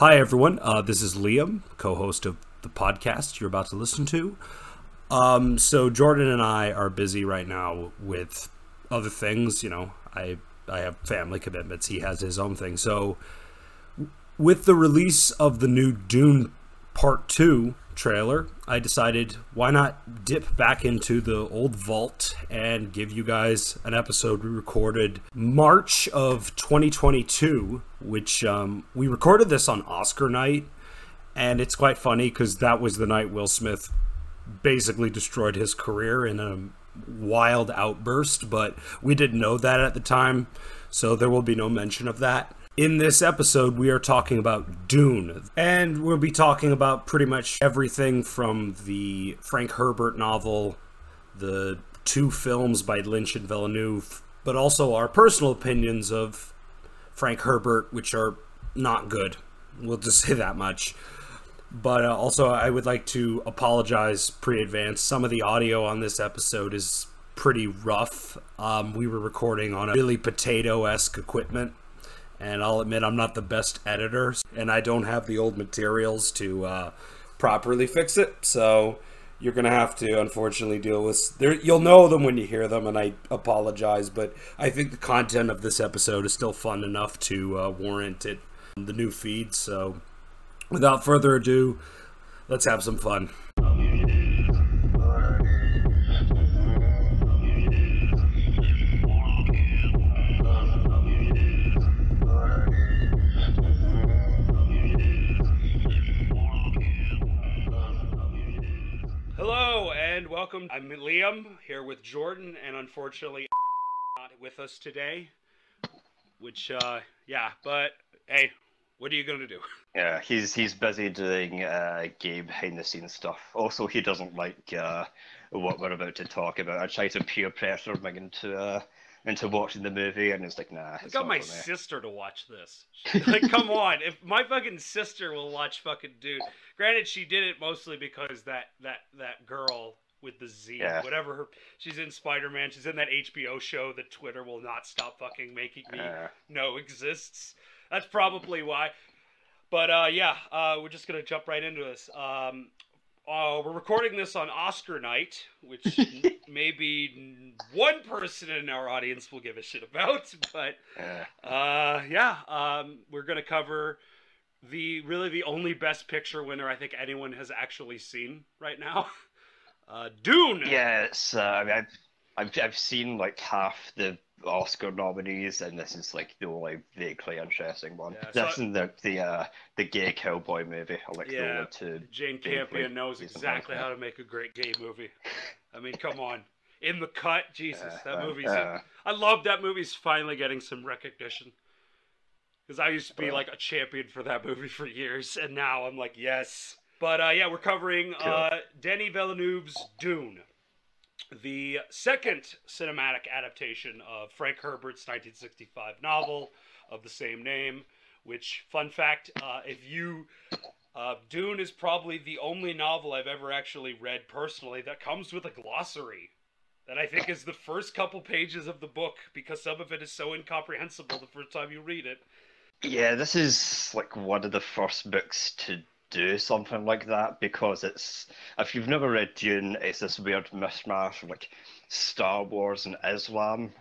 Hi, everyone. Uh, this is Liam, co host of the podcast you're about to listen to. Um, so, Jordan and I are busy right now with other things. You know, I, I have family commitments, he has his own thing. So, with the release of the new Dune Part 2 trailer, I decided why not dip back into the old vault and give you guys an episode we recorded March of 2022, which um, we recorded this on Oscar night. And it's quite funny because that was the night Will Smith basically destroyed his career in a wild outburst, but we didn't know that at the time, so there will be no mention of that. In this episode, we are talking about Dune, and we'll be talking about pretty much everything from the Frank Herbert novel, the two films by Lynch and Villeneuve, but also our personal opinions of Frank Herbert, which are not good. We'll just say that much. But uh, also, I would like to apologize pre advance. Some of the audio on this episode is pretty rough. Um, we were recording on a really potato esque equipment and I'll admit I'm not the best editor, and I don't have the old materials to uh, properly fix it. So you're gonna have to, unfortunately, deal with. There, you'll know them when you hear them, and I apologize, but I think the content of this episode is still fun enough to uh, warrant it. The new feed. So, without further ado, let's have some fun. Welcome. I'm Liam here with Jordan, and unfortunately, not with us today. Which, uh, yeah, but hey, what are you gonna do? Yeah, he's he's busy doing uh, game behind the scenes stuff. Also, he doesn't like uh, what we're about to talk about. I try to peer pressure him into uh, into watching the movie, and it's like, nah. I got my sister to watch this. like, come on! If my fucking sister will watch fucking Dune, granted, she did it mostly because that that that girl with the Z, yeah. whatever her, she's in Spider Man. She's in that HBO show that Twitter will not stop fucking making me uh. know exists. That's probably why. But uh, yeah, uh, we're just gonna jump right into this. Um, uh, we're recording this on Oscar night, which maybe one person in our audience will give a shit about. But uh, yeah, um, we're gonna cover the really the only Best Picture winner I think anyone has actually seen right now. Uh, Dune. It's. Uh, I mean, I've, I've I've seen like half the Oscar nominees, and this is like the only vaguely interesting one. Yeah, so, in the the uh, the gay cowboy movie. I like yeah, the Jane Campion knows exactly how to make a great gay movie. I mean, come on. In the cut, Jesus, that uh, movie's. Uh, I love that movie's finally getting some recognition. Because I used to be like a champion for that movie for years, and now I'm like, yes. But uh, yeah, we're covering uh, Denis Villeneuve's Dune the second cinematic adaptation of Frank Herbert's 1965 novel of the same name. Which, fun fact, uh, if you. Uh, Dune is probably the only novel I've ever actually read personally that comes with a glossary. That I think is the first couple pages of the book because some of it is so incomprehensible the first time you read it. Yeah, this is like one of the first books to do something like that because it's if you've never read Dune, it's this weird mishmash of like Star Wars and Islam.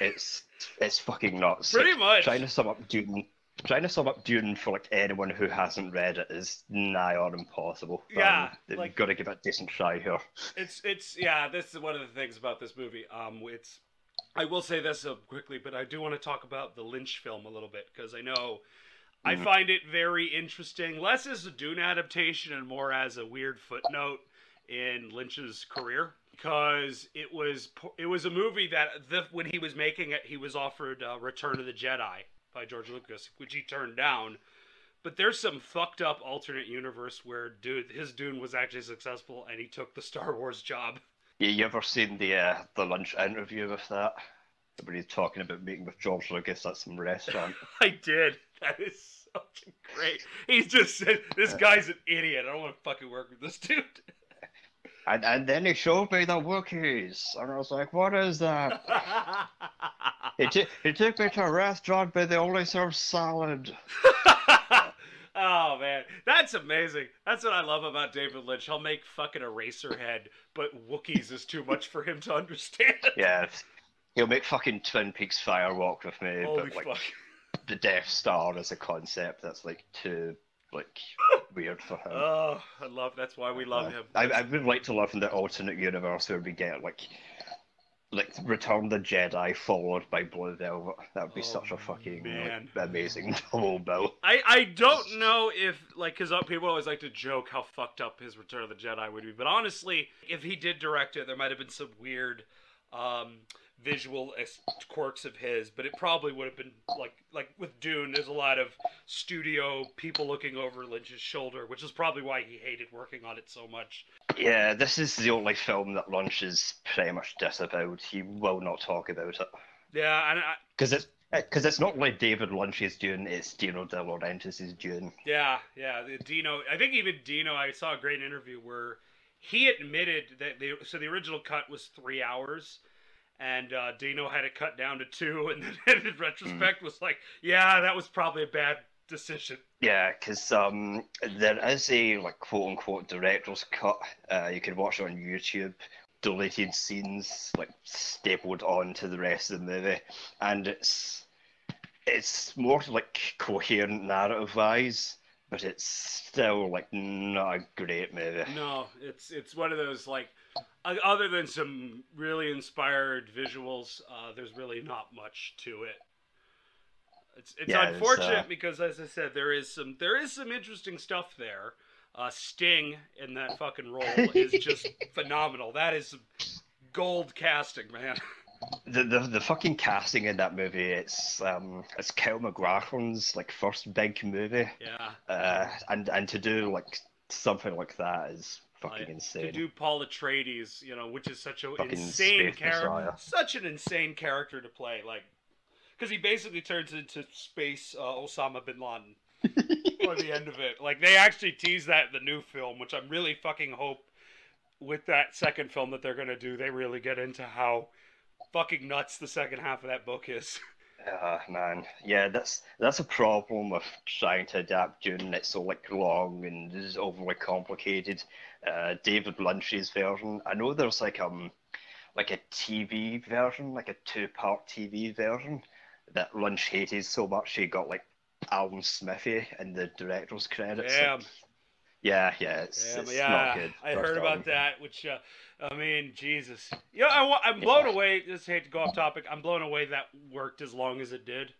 It's it's fucking nuts. Pretty like, much. Trying to sum up Dune trying to sum up Dune for like anyone who hasn't read it is nigh on impossible. Yeah, um, like, got to give it a decent try here. It's it's yeah. This is one of the things about this movie. Um, it's I will say this uh, quickly, but I do want to talk about the Lynch film a little bit because I know I mm-hmm. find it very interesting, less as a Dune adaptation and more as a weird footnote in Lynch's career because it was it was a movie that the, when he was making it, he was offered uh, Return of the Jedi by George Lucas, which he turned down. But there's some fucked up alternate universe where dude his Dune was actually successful and he took the Star Wars job. Yeah, you ever seen the uh, the Lynch interview with that? He's talking about meeting with George Lucas at some restaurant. I did. That is such great. He just said, "This guy's an idiot. I don't want to fucking work with this dude." And and then he showed me the Wookiees, and I was like, "What is that?" he, t- he took me to a restaurant, but they only serve salad. Oh man, that's amazing. That's what I love about David Lynch. He'll make fucking Eraserhead, but Wookiees is too much for him to understand. Yeah, he'll make fucking Twin Peaks Firewalk with me, Holy but like fuck. The Death Star as a concept, that's like too like weird for him. Oh, I love. That's why we love him. I, I would like to live in the alternate universe where we get like like Return the Jedi followed by Blue Velvet. That would be Oh, such a fucking like, amazing double bill. I, I don't know if like because people always like to joke how fucked up his Return of the Jedi would be, but honestly, if he did direct it, there might have been some weird um, visual quirks of his, but it probably would have been like like with Dune. There's a lot of studio people looking over Lynch's shoulder, which is probably why he hated working on it so much. Yeah, this is the only film that Lynch is pretty much disavowed. He will not talk about it Yeah, and because it's eh, because it's not like David Lynch's Dune; it's Dino De Laurentiis' Dune. Yeah, yeah. Dino, I think even Dino, I saw a great interview where he admitted that the so the original cut was three hours, and uh, Dino had it cut down to two, and then in retrospect was like, yeah, that was probably a bad decision. Yeah, because um, there is a like quote unquote director's cut. Uh, you can watch it on YouTube. Deleted scenes like stapled onto the rest of the movie, and it's it's more like coherent narrative wise, but it's still like not a great movie. No, it's it's one of those like, other than some really inspired visuals, uh, there's really not much to it. It's it's Yeah, unfortunate uh, because, as I said, there is some there is some interesting stuff there. Uh, Sting in that fucking role is just phenomenal. That is gold casting, man. The, the the fucking casting in that movie, it's um it's Kyle MacLachlan's like first big movie, Yeah. uh, and and to do like something like that is fucking Like, insane. To do Paul Atreides, you know, which is such a Fucking insane character, such an insane character to play, like, because he basically turns into space uh, Osama bin Laden by the end of it. Like they actually tease that in the new film, which I'm really fucking hope with that second film that they're gonna do, they really get into how fucking nuts the second half of that book is. Ah man, yeah, that's that's a problem of trying to adapt Dune. It's so like long and is overly complicated. Uh, David Lynch's version, I know there's like um like a TV version, like a two-part TV version that Lynch hated so much he got like Alan Smithee in the director's credits. Damn. Like, yeah, yeah, it's, Yeah, it's yeah, not good. I heard about that. Which, uh, I mean, Jesus. Yeah, I, wa- I'm blown away. Just hate to go off topic. I'm blown away that worked as long as it did.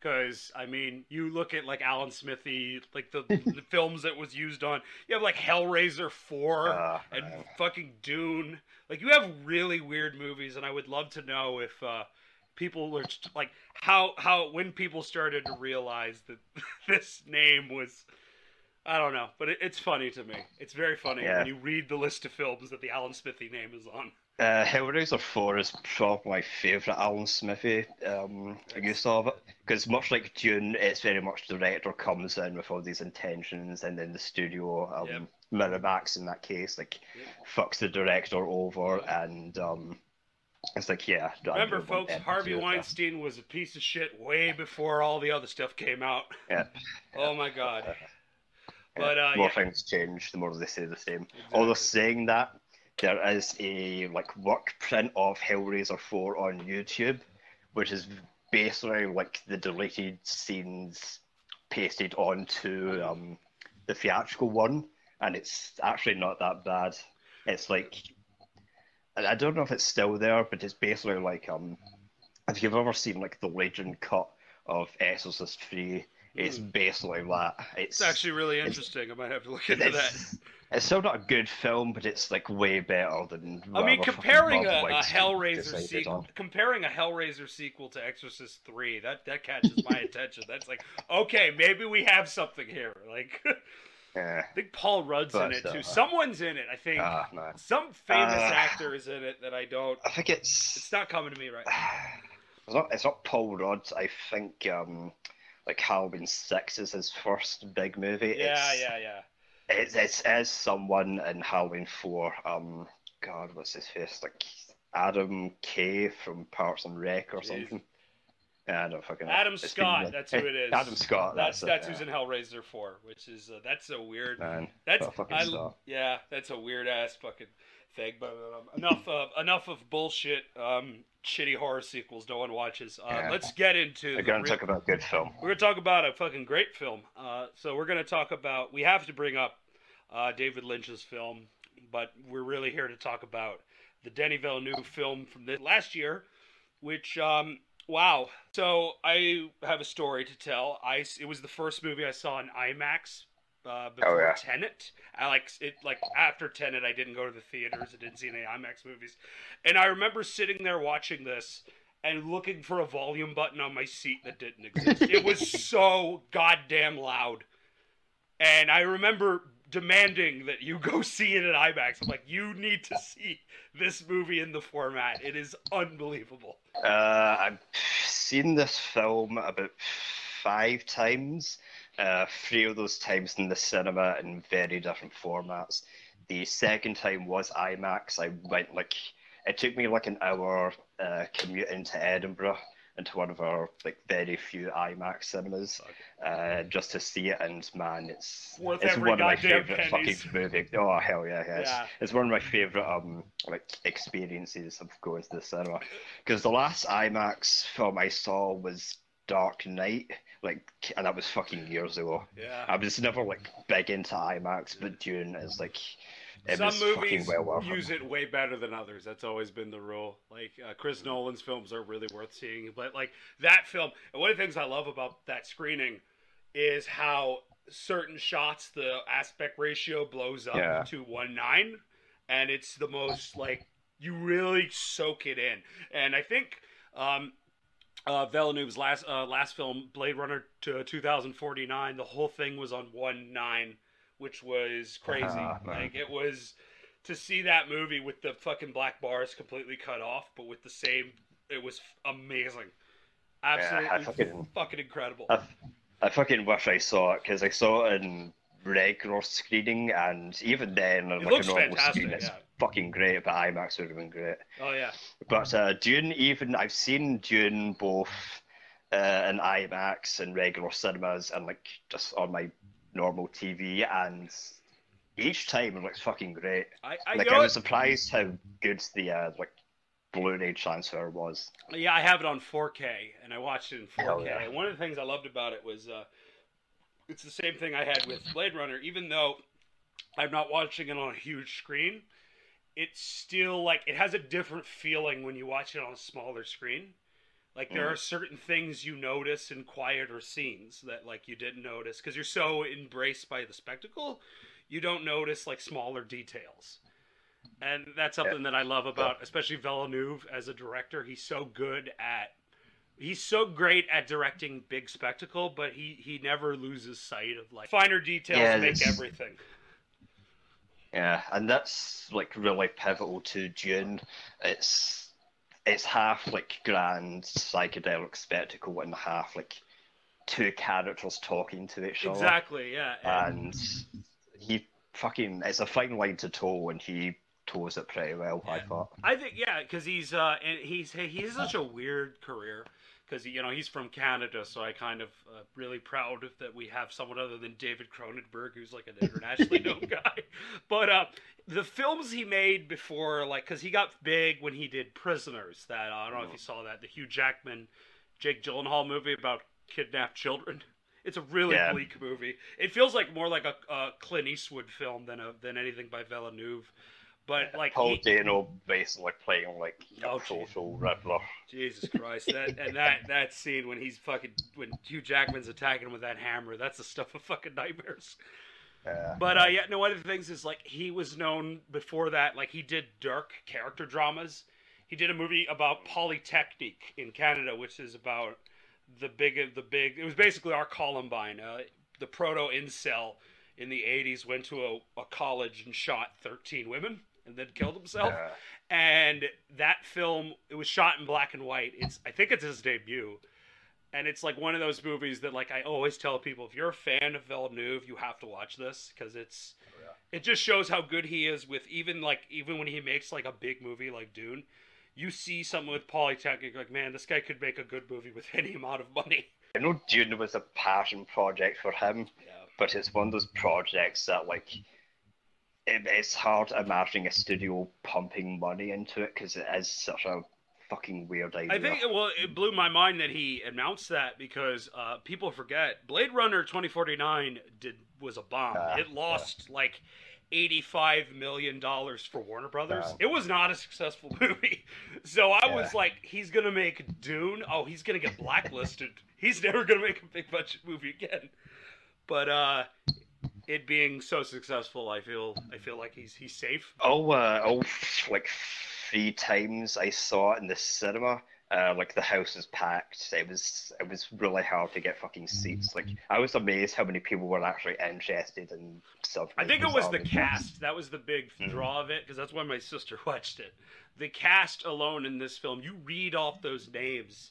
Because I mean, you look at like Alan Smithee, like the, the films that was used on. You have like Hellraiser four Ah, and man. fucking Dune. Like you have really weird movies, and I would love to know if uh, people were like how how when people started to realize that this name was I don't know, but it, it's funny to me. It's very funny Yeah. when you read the list of films that the Alan Smithee name is on. Uh, Hellraiser 4 is probably my favourite Alan Smithee um, use of it. Because much like Dune, it's very much the director comes in with all these intentions, and then the studio, um, Yep. Miramax in that case, like fucks the director over, and um, it's like, yeah. Remember, folks, Harvey that. Weinstein was a piece of shit way before all the other stuff came out. Yep. Oh my god. But uh, the more yeah, things change, the more they say the same. Although saying that, there is a like work print of Hellraiser 4 on YouTube, which is basically like the deleted scenes pasted onto um, the theatrical one, and it's actually not that bad. It's like I don't know if it's still there, but it's basically like um, if you've ever seen like the Legion cut of Exorcist 3, it's basically that. It's, it's actually really interesting. I might have to look into that. it's, it's still not a good film, but it's like way better than. I mean, comparing a, a Hellraiser sequel, comparing a Hellraiser sequel to Exorcist Three, that that catches my attention. That's like, okay, maybe we have something here. Like, Yeah. I think Paul Rudd's in But, it too. uh, Someone's in it. I think Ah, no. some famous Uh, actor is in it that I don't. I think it's It's not coming to me right now. it's not it's not Paul Rudd. I think um like Halloween Six is his first big movie. Yeah, it's, yeah, yeah. It's it's as someone in Halloween Four. Um, God, what's his face? Like Adam K from Parks and Rec or Jeez. something. Yeah, I don't fucking. Adam It's Scott, that's who it is. Adam Scott. That's That's that's, it, who's in Hellraiser four, which is uh, that's a weird. Man, That's I, yeah, that's a weird ass fucking thing. But um, enough of enough of bullshit. Um, shitty horror sequels no one watches. Uh, Yeah. Let's get into. We're going to real- talk about good film. we're gonna talk about a fucking great film. Uh, so we're gonna talk about. We have to bring up uh, David Lynch's film, but we're really here to talk about the Denis Villeneuve film from the last year, which um, wow. So I have a story to tell. I it was the first movie I saw in IMAX. Uh, before yeah. Tenet, I like it. Like after Tenet, I didn't go to the theaters. I didn't see any IMAX movies, and I remember sitting there watching this and looking for a volume button on my seat that didn't exist. it was so goddamn loud. And I remember demanding that you go see it at IMAX. I'm like, you need to see this movie in the format. It is unbelievable. Uh, I've seen this film about five times. Uh, three of those times in the cinema in very different formats. The second time was IMAX. I went like it took me like an hour uh, commute into Edinburgh into one of our like very few IMAX cinemas uh, just to see it. And man, it's Worth it's one of my favorite pennies. fucking movies. Oh hell yeah, yeah. It's, Yeah. it's one of my favorite um like experiences of going to the cinema because the last IMAX film I saw was Dark Knight, like, and that was fucking years ago. Yeah. I was never like big into IMAX, but Dune is like, it Some movies fucking well use it. it way better than others. That's always been the rule. Like uh, Chris Nolan's films are really worth seeing, but like that film, and one of the things I love about that screening is how certain shots the aspect ratio blows up Yeah. to one nine, and it's the most like you really soak it in. And I think um, uh, Villeneuve's last uh, last film, Blade Runner to 2049, the whole thing was on one nine, which was crazy. Man. like it was to see that movie with the fucking black bars completely cut off, but with the same, it was amazing, absolutely I fucking- fucking incredible. I, I fucking wish I saw it because I saw it in regular screening, and even then, It like looks a normal fantastic, screen, it's yeah. Fucking great. But IMAX would have been great. oh yeah, But uh, Dune, even I've seen Dune both uh, in IMAX and regular cinemas, and like just on my normal TV, and each time it looks fucking great. I, I like I was surprised how good the uh, like Blu-ray transfer was. Yeah, I have it on 4K, and I watched it in 4K. Yeah. One of the things I loved about it was uh, it's the same thing I had with Blade Runner. Even though I'm not watching it on a huge screen, it's still like it has a different feeling when you watch it on a smaller screen. Like there mm-hmm. are certain things you notice in quieter scenes that like you didn't notice because you're so embraced by the spectacle, you don't notice like smaller details. And that's something that I love about, especially Villeneuve as a director. He's so good at, he's so great at directing big spectacle, but he he never loses sight of like finer details Yeah, make everything. Yeah, and that's like really pivotal to Dune. It's it's half like grand psychedelic spectacle and half like two characters talking to each other. Exactly, yeah. And And he fucking it's a fine line to toe, and he toes it pretty well. I thought. I think yeah, because he's uh and he's he's such a weird career because you know he's from Canada, so I kind of uh, really proud that we have someone other than David Cronenberg, who's like an internationally known guy. But uh, the films he made before, like, because he got big when he did Prisoners. That uh, I don't know if you saw that, the Hugh Jackman, Jake Gyllenhaal movie about kidnapped children. It's a really Yeah. bleak movie. It feels like more like a, a Clint Eastwood film than a than anything by Villeneuve. But like Paul he- Dano basically playing like Oh, social riddler. Jesus Christ! That and that that scene when he's fucking when Hugh Jackman's attacking him with that hammer, that's the stuff of fucking nightmares. Yeah. But uh, yeah, no. One of the things is like he was known before that. Like he did dark character dramas. He did a movie about Polytechnique in Canada, which is about the big the big. It was basically our Columbine. Uh, the proto incel in the '80s went to a, a college and shot 13 women and then killed himself. Yeah. And that film, it was shot in black and white. It's I think it's his debut and it's like one of those movies that like I always tell people if you're a fan of Villeneuve, you have to watch this because it's oh, it just shows how good he is with even like even when he makes like a big movie like Dune, you see someone with Polytechnique, like, man, this guy could make a good movie with any amount of money. I know Dune was a passion project for him, Yeah. but it's one of those projects that like it, it's hard imagining a studio pumping money into it because it is such a fucking weird idea. I think well, it blew my mind that he announced that because uh, people forget Blade Runner 2049 did was a bomb. Ah, it lost like 85 million dollars for Warner Brothers. Wow. It was not a successful movie. So I Yeah. was like, he's gonna make Dune. Oh, he's gonna get blacklisted. he's never gonna make a big budget movie again. But uh, it being so successful, I feel I feel like he's he's safe. Oh, uh, all like three times I saw it in the cinema. Uh, like the house was packed. It was it was really hard to get fucking seats. Like I was amazed how many people were actually interested in something. I think it was the cast. That was the big Mhm. draw of it because that's why my sister watched it. The cast alone in this film, you read off those names,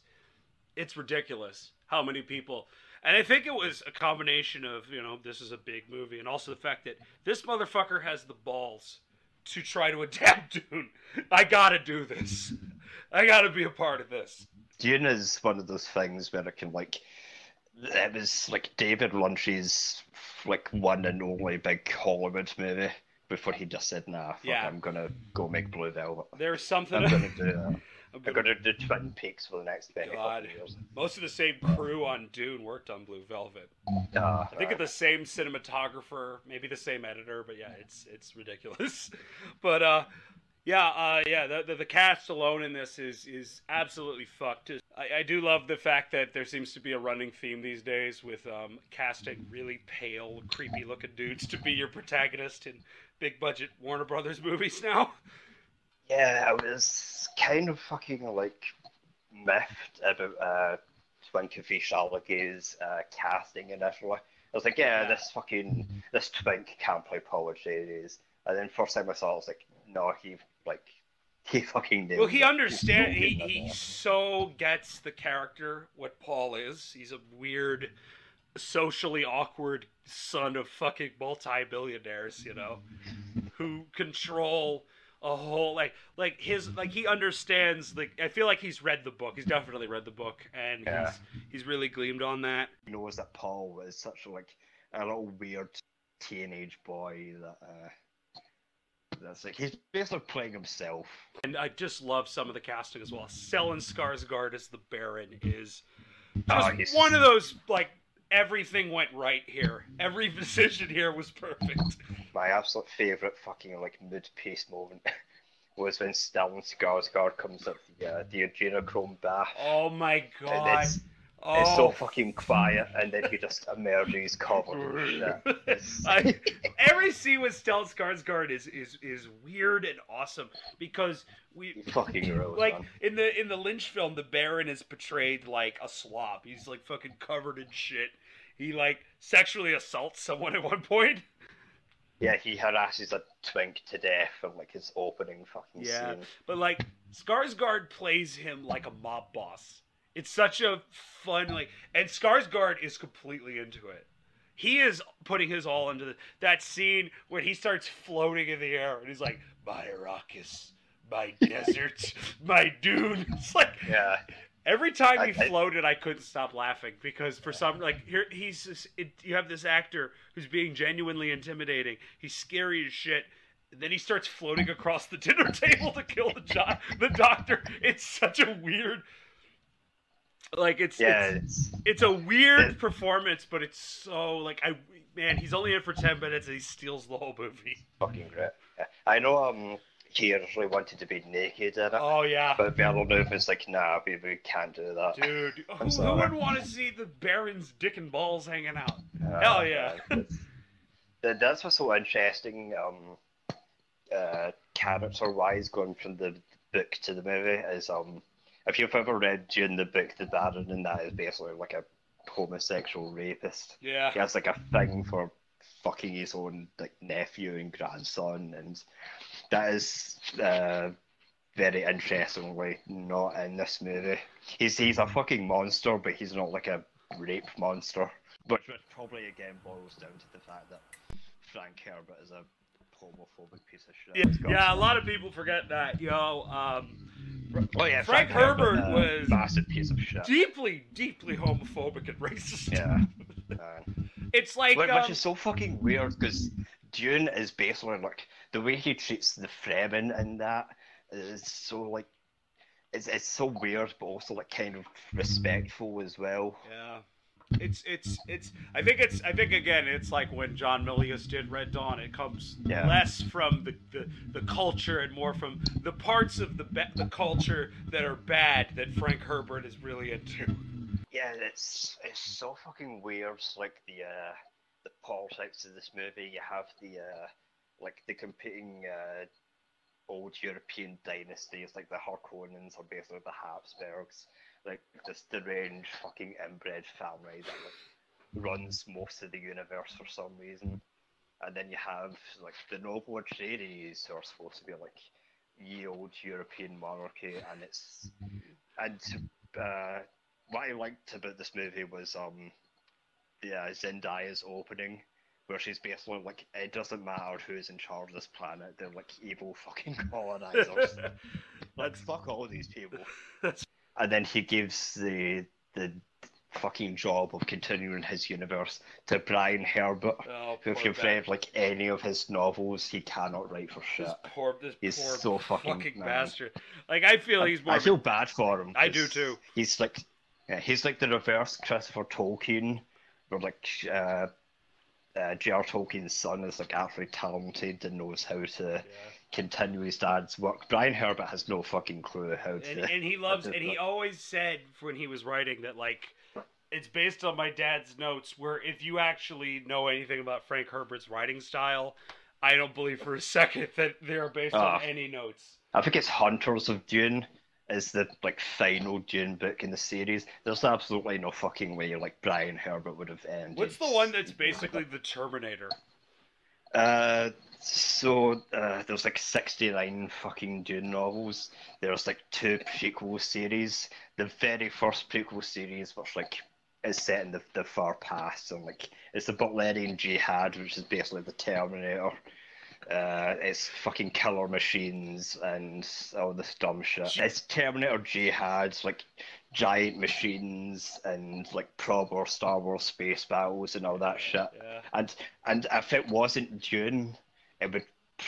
it's ridiculous how many people. And I think it was a combination of, you know, this is a big movie and also the fact that this motherfucker has the balls to try to adapt Dune. I gotta do this. I gotta be a part of this. Dune is one of those things where it can like it was like David Lynch's like one and only big Hollywood movie before he just said, "Nah, fuck, Yeah. I'm gonna go make Blue Velvet. There's something. I'm gonna do that. I'm gonna- gonna do Twin Peaks for the next years." most of the same crew on Dune worked on Blue Velvet. Uh, I think it's the same cinematographer, maybe the same editor, but yeah, it's it's ridiculous. But uh, yeah, uh, yeah, the, the the cast alone in this is is absolutely fucked. I, I do love the fact that there seems to be a running theme these days with um, casting really pale, creepy looking dudes to be your protagonist in big budget Warner Brothers movies now. Yeah, I was kind of fucking like miffed about uh, Twinkie Chalamet's uh, casting initially. I was like, yeah, this fucking this twink can't play Paul Atreides. And then first time I saw, it, I was like, no, he like he fucking nailed Well, he understands. He, he so gets the character what Paul is. He's a weird, socially awkward son of fucking multi-billionaires, you know, who control a whole like like his like he understands like I feel like he's read the book. He's definitely read the book, and Yeah. he's he's really gleamed on that. He knows that Paul is such a like a little weird teenage boy that uh, that's like he's basically playing himself. And I just love some of the casting as well. Stellan Skarsgård as the Baron is Oh, just he's- one of those like everything went right here. Every decision here was perfect. My absolute favorite fucking like mid piece moment was when Stellan Skarsgård comes up the uh, the adrenochrome bath. Oh my god. it's, oh. it's so fucking quiet, and then he just emerges covered in shit. I, every scene with Stellan Skarsgård is, is is weird and awesome because we fucking rules, like man. in the in the Lynch film, the Baron is portrayed like a slob. He's like fucking covered in shit. He like sexually assaults someone at one point. Yeah, he harasses a twink to death in like his opening fucking Yeah. scene. But like Skarsgård plays him like a mob boss. It's such a fun like, and Skarsgård is completely into it. He is putting his all into the, that scene when he starts floating in the air and he's like, "My Arrakis, my desert, my dune." It's like Yeah, every time he I- floated, I couldn't stop laughing because for some like here he's it, you have this actor who's being genuinely intimidating. He's scary as shit. Then he starts floating across the dinner table to kill the jo- the doctor. It's such a weird, like it's yeah. it's, It's, it's a weird it- performance, but it's so like I man, he's only in for ten minutes and he steals the whole movie. fucking great. I know um he originally wanted to be naked in it, Oh yeah, but Villeneuve is like, nah, we, we can't do that. dude, who, would want to see the Baron's dick and balls hanging out? Uh, Hell yeah. it's- that- That's what's so interesting, um, uh, character wise, going from the book to the movie is um, if you've ever read Dune the book, the Baron, and that is basically like a homosexual rapist. Yeah. He has like a thing for fucking his own like nephew and grandson, and that is uh, very interestingly not in this movie. He's he's a fucking monster, but he's not like a rape monster, which probably again boils down to the fact that Frank Herbert is a homophobic piece of shit. Yeah, yeah, a lot of people forget that. Yo, um, Oh yeah, Frank Herbert uh, was- massive piece of shit. deeply, deeply homophobic and racist. Yeah. Uh, It's like, Which, um, which is so fucking weird because Dune is basically like the way he treats the Fremen and that is so like it's it's so weird, but also like kind of respectful as well. Yeah. It's it's it's I think it's I think again it's like when John Milius did Red Dawn it comes Yeah. less from the, the, the culture and more from the parts of the be- the culture that are bad that Frank Herbert is really into. Yeah, it's it's so fucking weird. Like the uh, the politics of this movie, you have the uh, like the competing uh, old European dynasties, like the Harkonnens or basically the Habsburgs, like this deranged fucking inbred family that like runs most of the universe for some reason. And then you have like the noble Atreides who are supposed to be like ye old European monarchy, and it's and uh, what I liked about this movie was um the uh, Zendaya's opening, where she's basically like, it doesn't matter who's in charge of this planet, they're like evil fucking colonizers. like fuck all these people. And then he gives the the fucking job of continuing his universe to Brian Herbert. Oh, Who, if you've read like any of his novels, he cannot write for shit. This poor this He's poor so fucking- man. bastard. Like I feel he's more I feel bad for him. I do too. He's like, yeah, he's like the reverse Christopher Tolkien, where like uh, uh, J.R. Tolkien's son is like actually talented and knows how to Yeah. continue his dad's work. Brian Herbert has no fucking clue how to. and, and he loves and he always said when he was writing that like it's based on my dad's notes where if you actually know anything about frank herbert's writing style i don't believe for a second that they're based Ah. on any notes I think it's Hunters of Dune is the like final Dune book in the series. There's absolutely no fucking way like Brian Herbert would have ended. what's the one that's basically the terminator Uh, so uh, there's like 69 fucking Dune novels. There's like two prequel series. The very first prequel series, which like is set in the, the far past, and like it's the Butlerian Jihad, which is basically the Terminator. Uh, it's fucking killer machines and all this dumb shit. It's Terminator Jihad, like giant machines and like proper Star Wars space battles and all that shit. yeah And and if it wasn't Dune, it would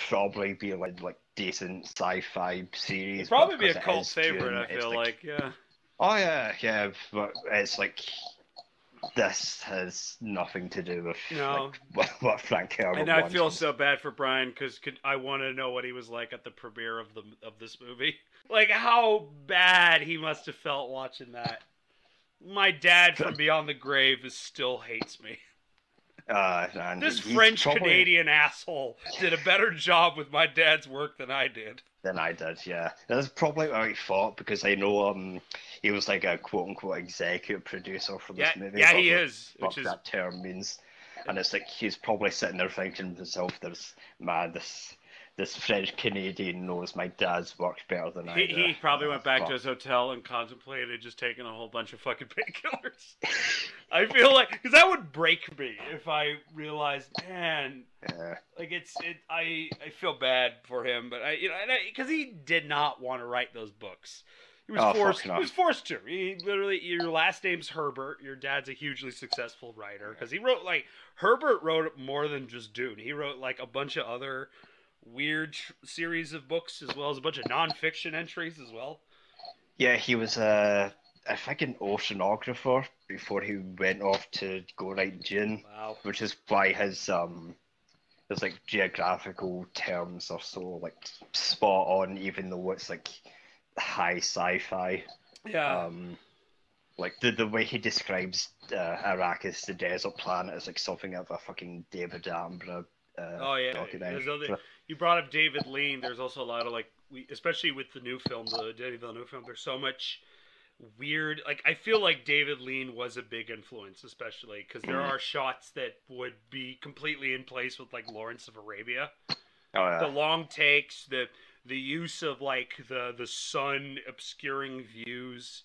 probably be like like decent sci-fi series. it'd probably be a cult favorite Dune, i feel like, yeah Oh yeah, yeah, but it's like this has nothing to do with No. like, what, what Frank Herbert and i feel so bad for brian because i want to know what he was like at the premiere of the of this movie. Like how bad he must have felt watching that. My dad from beyond the grave is still hates me Uh, This French probably- Canadian asshole did a better job with my dad's work than I did. than I did. Yeah, that's probably what he thought because I know um he was like a quote unquote executive producer for this Yeah, movie. yeah, he what is, fuck which is what that term means. And it's like he's probably sitting there thinking to himself, "There's man, this this French Canadian knows my dad's work better than I do." he probably went back Fuck. to his hotel and contemplated just taking a whole bunch of fucking painkillers. I feel like because that would break me if I realized, man, Yeah. like it's it. I I feel bad for him, but I you know because he did not want to write those books. He was Oh, forced. He was forced to. He literally. Your last name's Herbert. Your dad's a hugely successful writer because he wrote like Herbert wrote more than just Dune. He wrote like a bunch of other weird tr- series of books as well as a bunch of nonfiction entries as well. Yeah, he was I think an oceanographer before he went off to go write Dune. Wow. which is why his um his like geographical terms are so like spot on even though it's like high sci-fi Yeah. um like the the way he describes uh, Arrakis the desert planet is like something of a fucking David Attenborough uh, Oh yeah, documentary. There's other, you brought up David Lean. There's also a lot of like, we, especially with the new film, the Denis Villeneuve film. There's so much weird. Like I feel like David Lean was a big influence, especially because there Mm. are shots that would be completely in place with like Lawrence of Arabia. oh, yeah. The long takes, the the use of like the the sun obscuring views.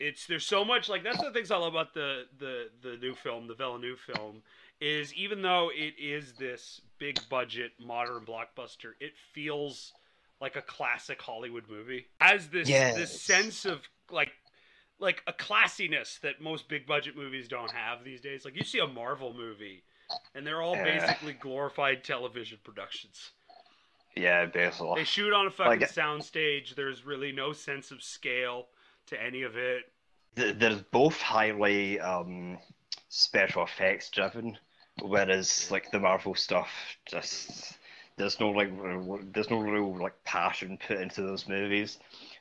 It's there's so much like that's the things I love about the the the new film, the Villeneuve film, is even though it is this big budget modern blockbuster, it feels like a classic Hollywood movie. Has this Yes. this sense of like like a classiness that most big budget movies don't have these days. Like you see a Marvel movie and they're all Yeah. basically glorified television productions. Yeah, basically. They shoot on a fucking Like- soundstage. There's really no sense of scale to any of it. There's both highly um, special effects driven, whereas like the Marvel stuff, just there's no like there's no real like passion put into those movies.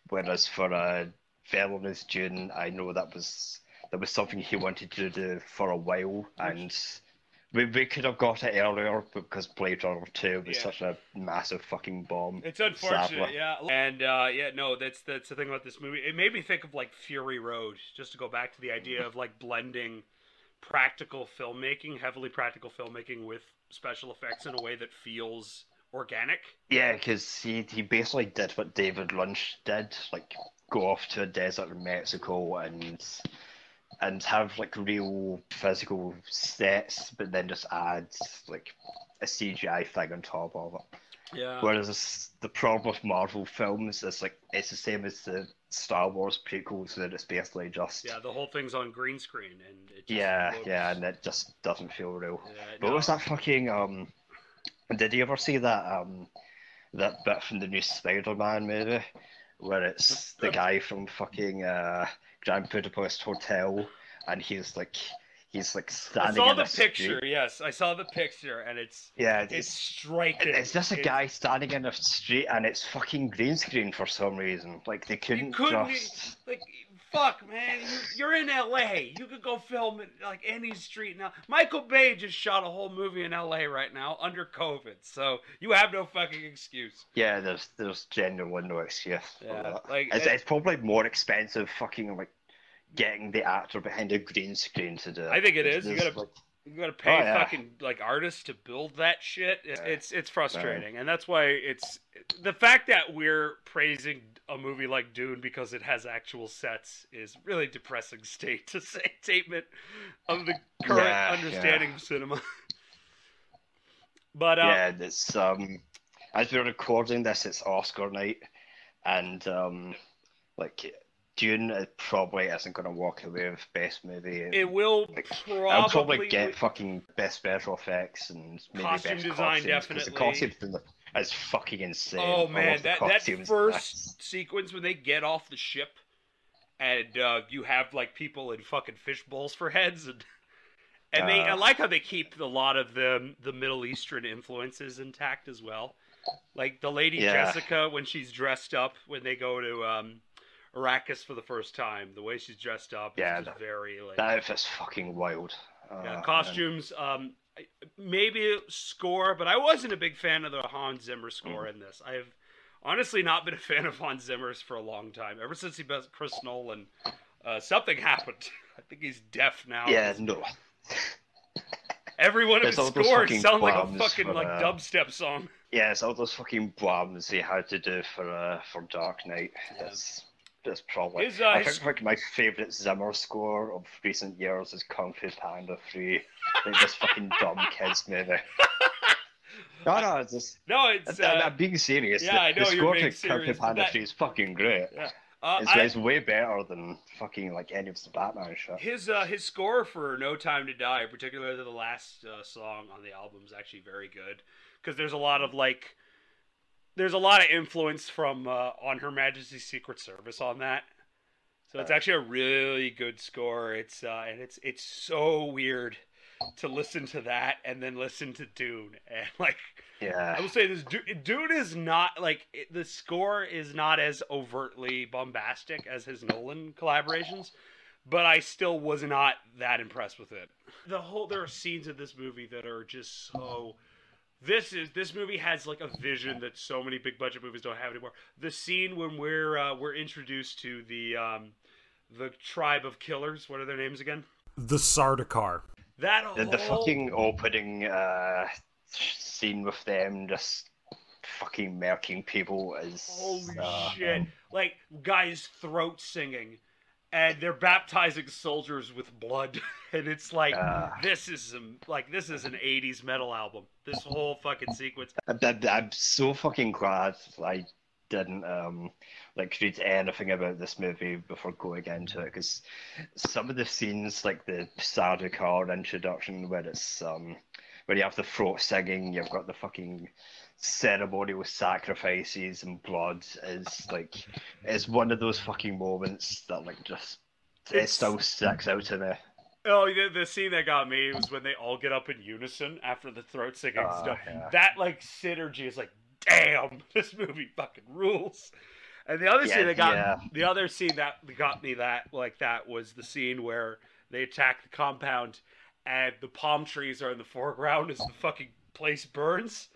Whereas for uh, Villeneuve's Dune, I know that was that was something he wanted to do for a while, and we we could have got it earlier because Blade Runner Two was Yeah. such a massive fucking bomb. It's unfortunate, Sadly. yeah. And uh, yeah, no, that's that's the thing about this movie. It made me think of like Fury Road, just to go back to the idea of like blending practical filmmaking, heavily practical filmmaking, with special effects in a way that feels organic. Yeah, because he, he basically did what David Lynch did, like go off to a desert in Mexico and and have like real physical sets, but then just add like a CGI thing on top of it. Yeah. Whereas the problem with Marvel films is like it's the same as the Star Wars prequels, that it's basically just Yeah, the whole thing's on green screen, and it just yeah, looks- yeah, and it just doesn't feel real. Yeah, But no. what's that fucking um? Did you ever see that um that bit from the new Spider-Man movie where it's the guy from fucking uh Grand Budapest Hotel and he's like he's like I standing saw in the a street. picture. Yes, I saw the picture, and it's Yeah, it's it's striking. it's just a It- guy standing in a street and it's fucking green screen for some reason. Like they couldn't, couldn't just like fuck man you, you're in la you could go film it like any street now michael bay just shot a whole movie in la right now under covid so you have no fucking excuse yeah, there's there's genuinely no excuse Yeah, like, it's, it- it's probably more expensive fucking like getting the actor behind a green screen to do it. I think it is. You gotta- like, you gotta pay Oh, yeah. fucking like artists to build that shit It- Yeah. it's it's frustrating and that's why it's the fact that we're praising a movie like dune because it has actual sets is really depressing state to say statement of the current Yeah, understanding of cinema but uh, yeah, it's um as we're recording this, it's Oscar night, and um like Dune it probably isn't going to walk away with best movie. It will Like, probably, I'll probably get fucking best special effects and maybe Costume best design, costumes, 'cause The definitely. costumes in the, is fucking insane. Oh man, that that first sequence when they get off the ship, and uh, you have like people in fucking fish bowls for heads, and and they I Uh. like how they keep a lot of the the Middle Eastern influences intact as well. Like the lady Yeah. Jessica when she's dressed up when they go to um, Arrakis for the first time, the way she's dressed up Yeah, is that- very like That outfit's fucking wild. Uh, yeah, and- costumes. Um, maybe score, but I wasn't a big fan of the Hans Zimmer score Mm-hmm. in this. I've honestly not been a fan of Hans Zimmer's for a long time. Ever since he met Chris Nolan, uh, something happened. I think he's deaf now. Yeah, no. Every one of his scores sound like a fucking for, like uh, dubstep song. Yeah, it's all those fucking bombs he had to do for uh, for Dark Knight. That's that's probably. Uh, I think like my favorite Zimmer score of recent years is Kung Fu Panda Three. like this fucking dumb kids movie. No, no, it's just. No, it's I'm, uh, I'm being serious. yeah, The- I know the you're being to Kung Fu serious, Panda that- Three is fucking great. uh, It's, I- it's way better than fucking like any of the Batman shit. His uh, his score for No Time to Die, particularly the last uh, song on the album, is actually very good because there's a lot of like there's a lot of influence from uh, on Her Majesty's Secret Service on that. So it's actually a really good score. It's uh, and it's it's so weird to listen to that and then listen to Dune and like Yeah. I will say this: Du- Dune is not like it, the score is not as overtly bombastic as his Nolan collaborations, but I still was not that impressed with it. The whole there are scenes in this movie that are just so. This is this movie has like a vision that so many big budget movies don't have anymore. The scene when we're uh, we're introduced to the um, the tribe of killers. What are their names again? The Sardaukar. That The, the fucking opening uh, scene with them just fucking murking people is. Holy uh, shit! Like guys throat singing, and they're baptizing soldiers with blood, and it's like Uh. this is some like this is an '80s metal album. This whole fucking sequence. I'm, I'm, I'm so fucking glad I didn't um like read anything about this movie before going into it because some of the scenes, like the Sardaukar introduction, where it's um where you have the throat singing, you've got the fucking ceremony with sacrifices and blood, is like is one of those fucking moments that like just it still sticks out to me. Oh, the, the scene that got me was when they all get up in unison after the throat singing Ah, stuff. yeah. That like synergy is like, damn, this movie fucking rules. And the other Yeah, scene that got yeah. the other scene that got me that like that was the scene where they attack the compound and the palm trees are in the foreground as the fucking place burns.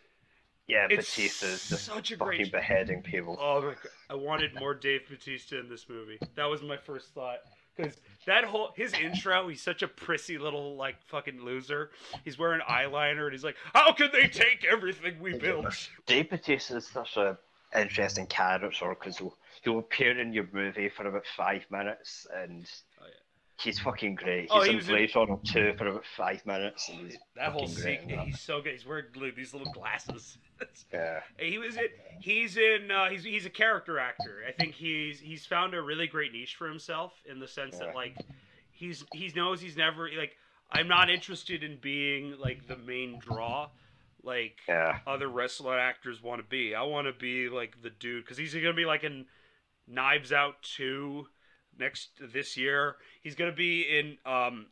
Yeah, It's Batista's just such a fucking great- beheading people. Oh my god, I wanted more Dave Bautista in this movie. That was my first thought. Because that whole his intro, he's such a prissy little like fucking loser. He's wearing eyeliner and he's like, "How can they take everything we built?" Dave Bautista is such a interesting character because he'll, he'll appear in your movie for about five minutes and yeah. He's fucking great. He's Oh, he in was in- Blade Runner 2 for about five minutes he's That whole great scene. He's so good. He's wearing like, these little glasses. Yeah. he was in. He's in. Uh, he's he's a character actor. I think he's he's found a really great niche for himself in the sense Yeah. that like he's he knows he's never like I'm not interested in being like the main draw. Like Yeah. other wrestler actors want to be. I want to be like the dude because he's gonna be like in Knives Out two next this year. He's gonna be in um,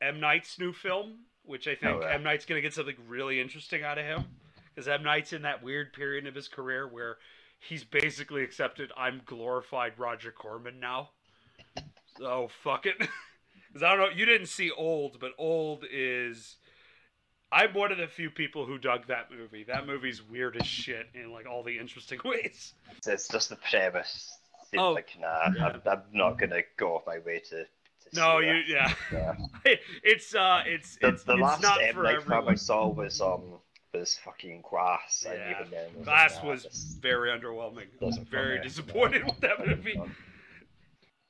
M Night's new film, which I think Oh, yeah. M Night's gonna get something really interesting out of him because M Night's in that weird period of his career where he's basically accepted I'm glorified Roger Corman now. So fuck it. Because I don't know, you didn't see Old, but Old is. I'm one of the few people who dug that movie. That movie's weird as shit in like all the interesting ways. It's, it's just the premise. Seems Oh, like, nah, yeah. I'm, I'm not going to go off my way to. to No, see you that. yeah. Yeah. It's uh, it's The, it's, the it's last not M. for Night film I everyone. saw was um was fucking Glass. And Yeah. even then was Glass like, nah, was this very underwhelming. I was very for me. disappointed with that movie.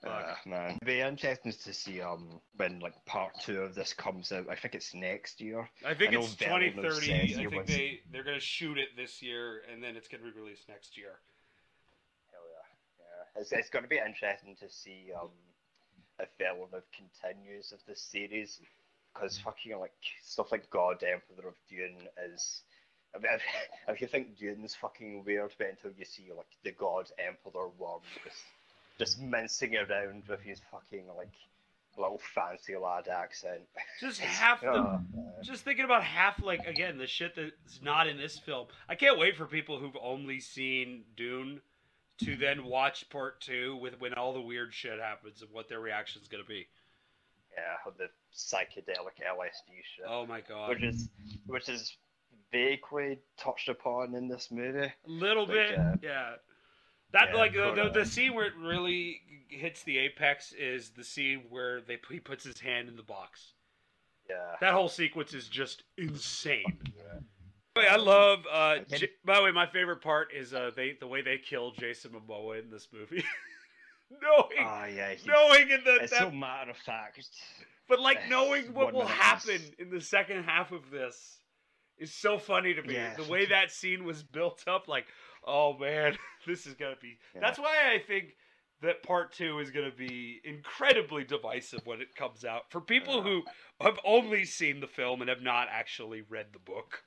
Uh, man, It'd be interesting to see um when like part two of this comes out. I think it's next year. I think I it's 2030. I think wants- they they're gonna shoot it this year, and then it's gonna be released next year. Hell yeah, yeah. It's, it's going to be interesting to see um if Villeneuve continues of this series because fucking like stuff like God Emperor of Dune is. I mean, if, if you think Dune's fucking weird, but until you see like the God Emperor worm just just mincing around with his fucking like little fancy lad accent. Just half the Oh, just thinking about half like again the shit that's not in this film. I can't wait for people who've only seen Dune to then watch part two with when all the weird shit happens and what their reaction is gonna be. yeah, the psychedelic LSD shit. Oh my god. which is which is vaguely touched upon in this movie. A little Like, bit, uh, yeah. That yeah, like the, the the scene where it really hits the apex is the scene where they he puts his hand in the box. Yeah. That whole sequence is just insane. Wait, I love. Uh. J- by the way, my favorite part is uh, they the way they kill Jason Momoa in this movie. knowing, Oh yeah. knowing in the it's that, so matter of fact. but like knowing what will happen in the second half of this is so funny to me. Yeah. The way that scene was built up, like, oh man, this is gonna be. Yeah. That's why I think that part two is gonna be incredibly divisive when it comes out for people Yeah. who have only seen the film and have not actually read the book.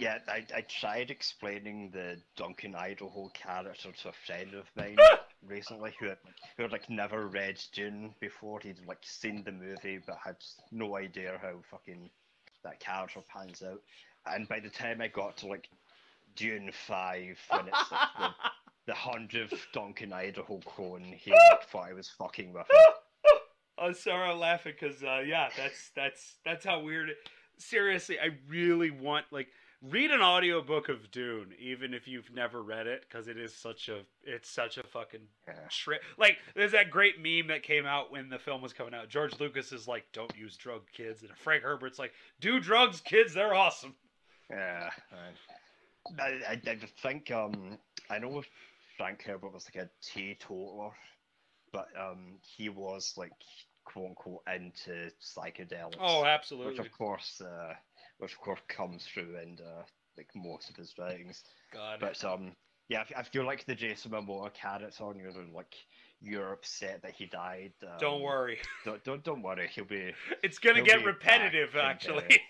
Yeah, I, I tried explaining the Duncan Idaho character to a friend of mine recently who had, who had like never read Dune before. He'd like seen the movie but had no idea how fucking that character pans out. And by the time I got to like Dune five, when it's like the, the hundredth Duncan Idaho clone, he like, thought I was fucking with him. I'm sorry, I'm laughing because uh, yeah, that's that's that's how weird. It, seriously, I really want like read an audiobook of Dune, even if you've never read it, because it is such a it's such a fucking Yeah. trip. Like there's that great meme that came out when the film was coming out. George Lucas is like, "Don't use drug kids," and Frank Herbert's like, "Do drugs, kids. They're awesome." Yeah, I, I, I think um I know Frank Herbert was like a teetotaler but um, he was like quote unquote into psychedelics. Oh, absolutely. which absolutely. of course, uh, which of course comes through in uh, like most of his writings. God. But um, yeah, I, I feel like the Jason Momoa carrots on you're like you're upset that he died. Um, Don't worry. Don't, don't don't worry. He'll be. It's gonna get repetitive, actually.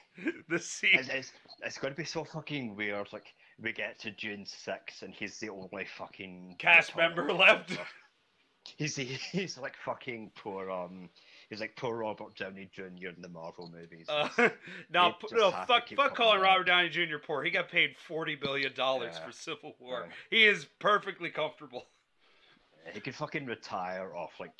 the scene. It's, it's, it's going to be so fucking weird. Like we get to Dune 6 and he's the only fucking Cast member left. He's he's like fucking poor um. He's like poor Robert Downey Jr. in the Marvel movies. Uh, no, no, fuck, fuck calling. Robert Downey Jr. poor. He got paid forty billion dollars Yeah. for Civil War. Yeah. He is perfectly comfortable. he could fucking retire off like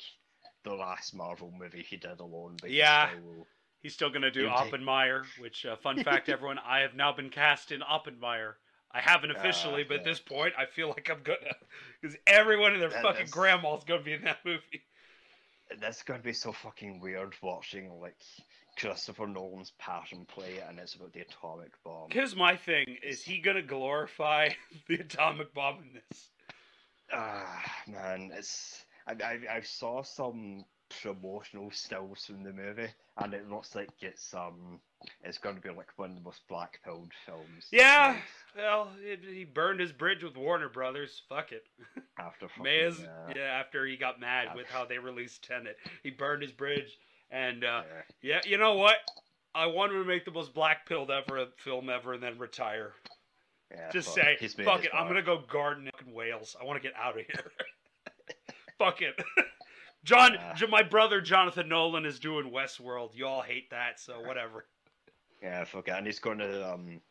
the last Marvel movie he did alone. But Yeah. still. He's still gonna do He'll take- Oppenheimer, which, uh, fun fact, everyone, I have now been cast in Oppenheimer. I haven't Ah, officially, but at this point, I feel like I'm gonna, because everyone and their That- fucking that's- grandma's gonna be in that movie. That's going to be so fucking weird watching like Christopher Nolan's passion play, and it's about the atomic bomb. Here's my thing: is he gonna glorify the atomic bomb in this? Ah, man, it's I, I I saw some promotional stills from the movie, and it looks like it's um it's going to be like one of the most black pilled films. Yeah. Well, it, he burned his bridge with Warner Brothers. Fuck it. After fucking, May as uh, yeah. After he got mad Yeah. with how they released Tenet, he burned his bridge. And uh, yeah, yeah, you know what? I want him to make the most black pilled ever film ever, and then retire. yeah, Just say, fuck it. I'm gonna go garden in Wales. I want to get out of here. fuck it. John, Yeah. J- my brother Jonathan Nolan is doing Westworld. You all hate that, so whatever. Yeah, fuck it. And he's going to um,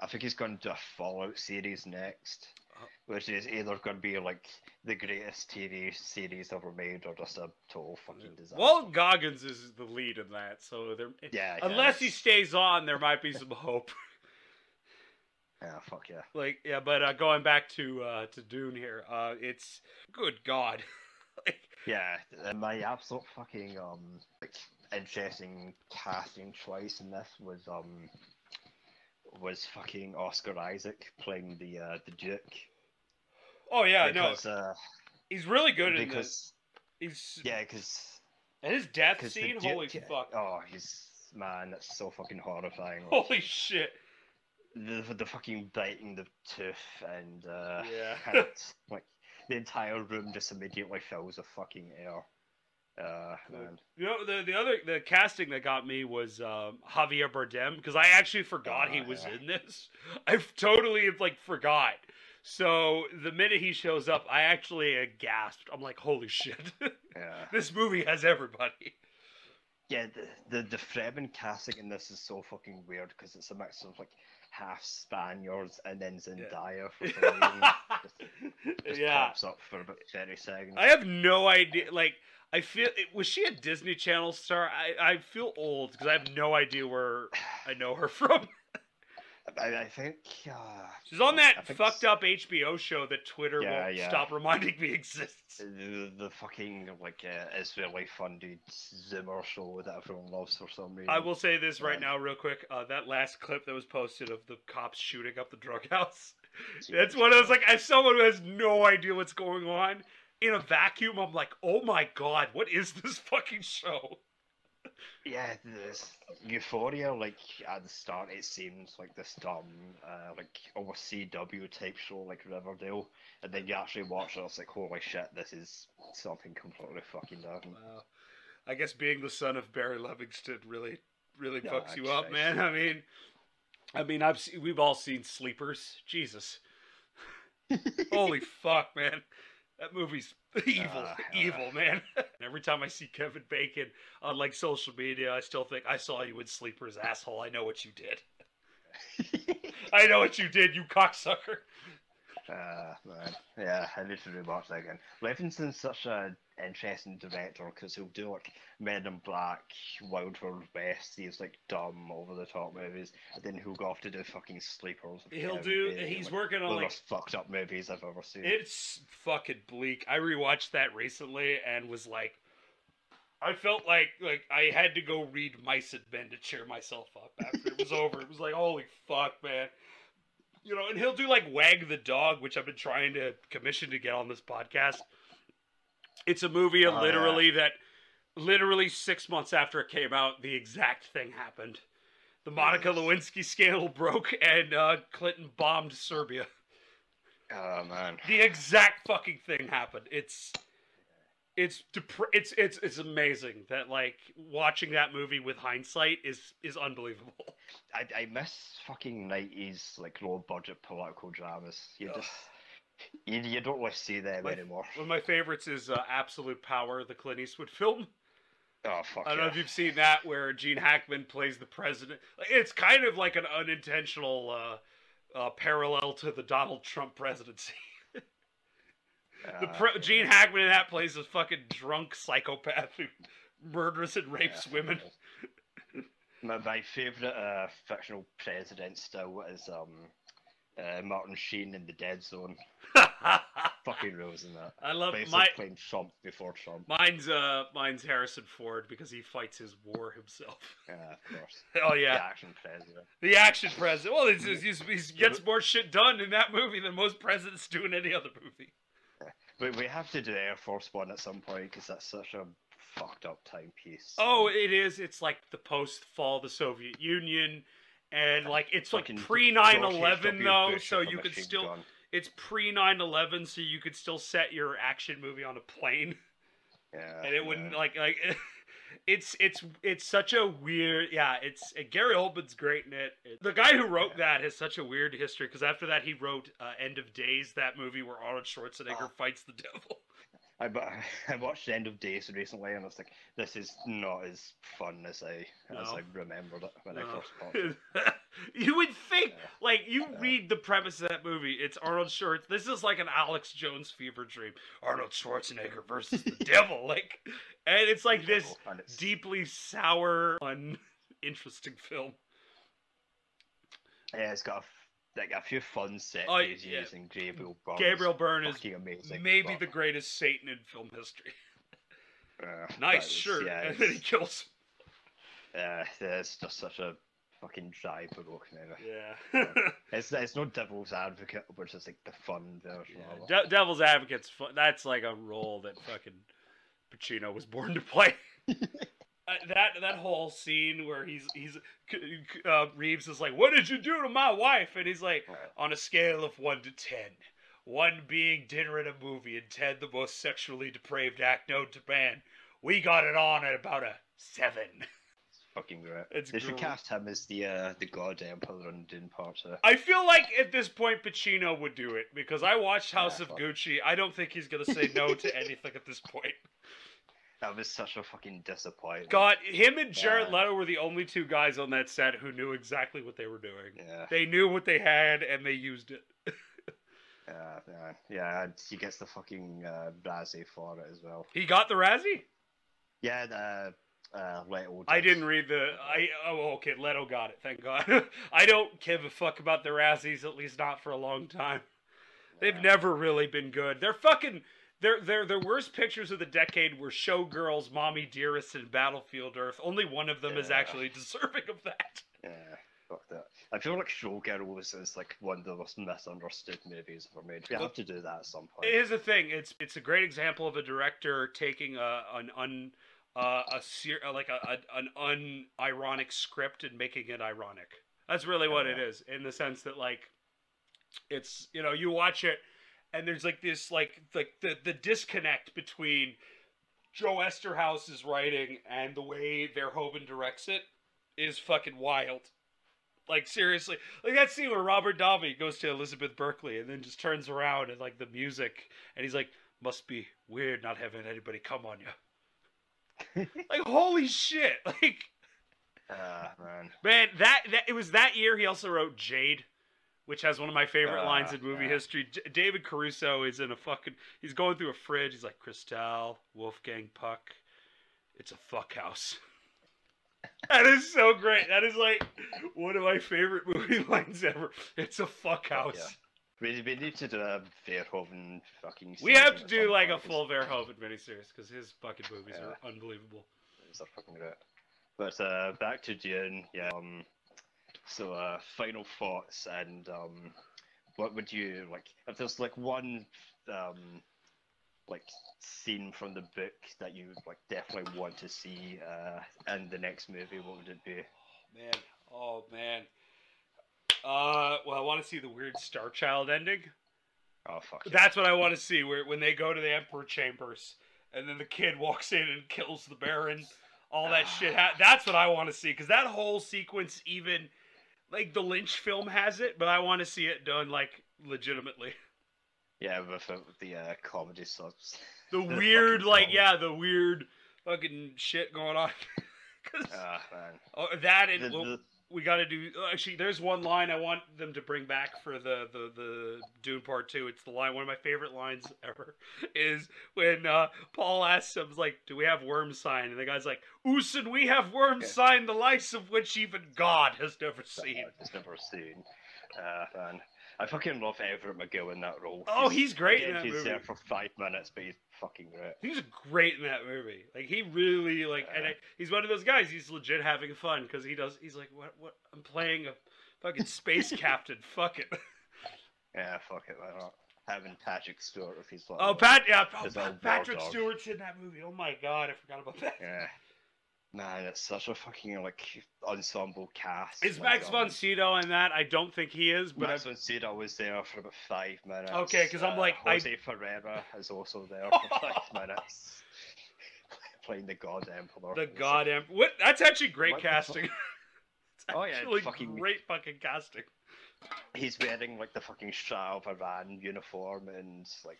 I think he's going to do a Fallout series next, Uh. which is either going to be like the greatest TV series ever made, or just a total fucking disaster. Walt Goggins is the lead in that, so there. yeah, yeah, Unless he stays on, there might be some hope. Yeah, fuck yeah. like, yeah, but uh, going back to uh, to Dune here, uh, it's good God. like, Yeah, my absolute fucking um like interesting casting choice in this was um was fucking Oscar Isaac playing the uh the Duke. oh yeah, because, no, uh, he's really good in this. He's yeah, because and his death scene. Duke, Holy fuck! Oh, he's man, that's so fucking horrifying. Like, Holy shit! the the fucking biting the tooth and uh Yeah. and like the entire room just immediately fills with fucking air. Uh, man. You know the the other the casting that got me was um, Javier Bardem because I actually forgot he Oh, was yeah. in this. I totally like forgot. So the minute he shows up, I actually uh, gasped. I'm like, "Holy shit! Yeah. this movie has everybody." Yeah, the the, the Fremen casting in this is so fucking weird because it's a mix of like half Spaniards and then Zendaya for some reason. Just, just yeah, pops up for about thirty seconds. I have no idea. Like, I feel was she a Disney Channel star? I I feel old because I have no idea where I know her from. I, I think uh, She's on that fucked up HBO show that Twitter Yeah, won't yeah. stop reminding me exists. the, the fucking like uh, Israeli funded Zimmer show that everyone loves for some reason. I will say this right Right. now, real quick. Uh, that last clip that was posted of the cops shooting up the drug house. That's what I was like. As someone who has no idea what's going on in a vacuum, I'm like, oh my god, what is this fucking show? Yeah, this Euphoria, like at the start, it seems like this dumb, uh, like almost CW type show, like Riverdale, and then you actually watch it, it's like, holy shit, this is something completely fucking different. Wow. I guess being the son of Barry Levinson really, really Yeah, fucks you up, man. I mean, I mean, I've se- we've all seen Sleepers. Jesus, holy fuck, man, that movie's evil, Uh, evil, man. Every time I see Kevin Bacon on like social media, I still think I saw you in Sleepers, asshole. I know what you did. I know what you did, you cocksucker. Uh, man. Yeah, I need to rewatch that again. Levinson's such a interesting director because he'll do like Men in Black, Wild Wild West, these like dumb, over the top movies, and then he'll go off to do fucking sleepers. He'll do. He's like, working on the like most fucked up movies I've ever seen. It's fucking bleak. I rewatched that recently and was like, I felt like like I had to go read Mice and Men to cheer myself up after it was over. It was like, holy fuck, man. You know, and he'll do like Wag the Dog, which I've been trying to commission to get on this podcast, It's a movie Oh, yeah. literally that literally six months after it came out, the exact thing happened. The Monica. Lewinsky scandal broke and uh, Clinton bombed Serbia. Oh man. The exact fucking thing happened. It's it's it's it's it's amazing that like watching that movie with hindsight is is unbelievable. I, I miss fucking nineties like low budget political dramas. You just you, you don't want to see them My- anymore. One of my favorites is uh, Absolute Power, the Clint Eastwood film. Oh fuck I don't know if you've seen that where Gene Hackman plays the president. It's kind of like an unintentional uh, uh, parallel to the Donald Trump presidency. The Uh, Gene Hackman in that plays a fucking drunk psychopath who murders and rapes yeah. women. My, my favorite uh, fictional president still is um uh, Martin Sheen in the Dead Zone. Fucking rules in that. I love Basically my playing Trump before Trump. mine's uh mine's Harrison Ford because he fights his war himself. Yeah, of course. Oh yeah, The action president. the action president. Well, it's, it's, he's, he gets more shit done in that movie than most presidents do in any other movie. But we have to do Air Force One at some point because that's such a fucked up timepiece. Oh, it is. It's like the post fall of the Soviet Union, and like it's like pre 9 11 though, so you could still. gun. It's pre 9/11, so you could still set your action movie on a plane, Yeah, and it wouldn't yeah. like like. It's it's it's such a weird yeah it's Gary Oldman's great in it. The guy who wrote that has such a weird history because after that he wrote uh, End of Days that movie where Arnold Schwarzenegger Oh. fights the devil. I, I watched the End of Days recently, and I was like, "This is not as fun as I as I remembered it when I first watched it." you would think, Yeah. like, you Yeah. read the premise of that movie. It's Arnold Schwarzenegger. This is like an Alex Jones fever dream. Arnold Schwarzenegger versus the devil, like, and it's like this it's- deeply sour, uninteresting film. Yeah, it's got a, like a few fun set pieces yeah. using Gabriel Byrne. Gabriel Byrne is amazing. maybe but, the greatest Satan in film history. uh, Nice is- shirt, Yeah, and then he it's, kills. uh, it's just such a fucking dry baroque movie. Yeah. It's it's no Devil's Advocate, which is like the fun version Yeah. De- Devil's Advocate's fun. That's like a role that fucking Pacino was born to play. Uh, that that whole scene where he's he's uh, Reeves is like, "What did you do to my wife?" And he's like, on a scale of one to ten, one being dinner and a movie, and ten the most sexually depraved act known to man, we got it on at about a seven. It's fucking great. It's they should great. cast him as the uh, the God Emperor in Dune I feel like at this point Pacino would do it because I watched House Yeah, of fuck. Gucci. I don't think he's gonna say no to anything at this point. That was such a fucking disappointment. God, him and Jared Yeah. Leto were the only two guys on that set who knew exactly what they were doing. Yeah, They knew what they had and they used it. yeah, yeah, yeah. He gets the fucking uh, Razzie for it as well. He got the Razzie. Yeah, the uh, Leto. I didn't read the. I oh okay. Leto got it. Thank God. I don't give a fuck about the Razzies. At least not for a long time. They've Yeah. never really been good. They're fucking. Their their their worst pictures of the decade were Showgirls, Mommy Dearest, and Battlefield Earth. Only one of them is actually deserving of that. Yeah, fuck that. I feel like Showgirls is like one of the most misunderstood movies ever made. We Well, have to do that at some point. Here's the thing. It's it's a great example of a director taking a an un uh, a ser- uh, like a, a an unironic script and making it ironic. That's really what it Yeah. is in the sense that like it's you know you watch it and there's like this like like the the disconnect between Joe Eszterhas's writing and the way Verhoeven directs it is fucking wild. Like seriously, like that scene where Robert Davi goes to Elizabeth Berkley and then just turns around and like the music and he's like, "Must be weird not having anybody come on you." like holy shit! Like Ah, man. man, that that it was that year he also wrote Jade, which has one of my favorite Ah, lines in movie yeah. history. J- David Caruso is in a fucking. He's going through a fridge. He's like Cristal, Wolfgang Puck. It's a fuck house. that is so great. That is like one of my favorite movie lines ever. It's a fuck house. yeah. We, we need to do a Verhoeven fucking. We have to do like a full Verhoeven miniseries because his fucking movies are unbelievable. These are fucking great. But uh, back to Dune, yeah. Um, so uh, final thoughts and um, what would you like? If there's like one um, like scene from the book that you would like definitely want to see uh, in the next movie, what would it be? Man, oh man. Uh, well, I want to see the weird Star Child ending. Oh fuck. yeah. That's what I want to see. Where when they go to the Emperor chambers, and then the kid walks in and kills the Baron, all that shit. Ha- that's what I want to see because that whole sequence, even like the Lynch film has it, but I want to see it done like legitimately. Yeah, with, with the uh, comedy subs. The The weird, like song. yeah, the weird fucking shit going on. 'Cause- Ah man. oh, that and The- the- we got to do. Actually, there's one line I want them to bring back for the the the Dune Part Two. It's the line, one of my favorite lines ever, is when uh, Paul asks him, like, "Do we have worm sign?" And the guy's like, "Usul, we have worm Yeah. sign, the likes of which even God has never seen." I've never seen. Uh, man, I fucking love Everett McGill in that role. Oh, he's great in that he's movie. there for five minutes, but he's fucking great. He's great in that movie. Like he really like, and I, he's one of those guys. He's legit having fun because he does. He's like, "What? What? I'm playing a fucking space captain. Fuck it." Yeah, fuck it, why not? Having Patrick Stewart if he's like. Oh, Pat, yeah, oh, His Pa- old Patrick. Stewart's in that movie. Oh my god, I forgot about that. Yeah. Man, it's such a fucking like ensemble cast. Is Max von Sydow in that? I don't think he is, but Max I, von Sydow was there for about five minutes. Okay, because I'm Uh, like, I- Jose Ferreira is also there for five minutes, playing the God Emperor. the God like, Em- What? That's actually great What casting. it's Oh, yeah, fucking- great fucking casting. He's wearing like the fucking Shah of Iran uniform and like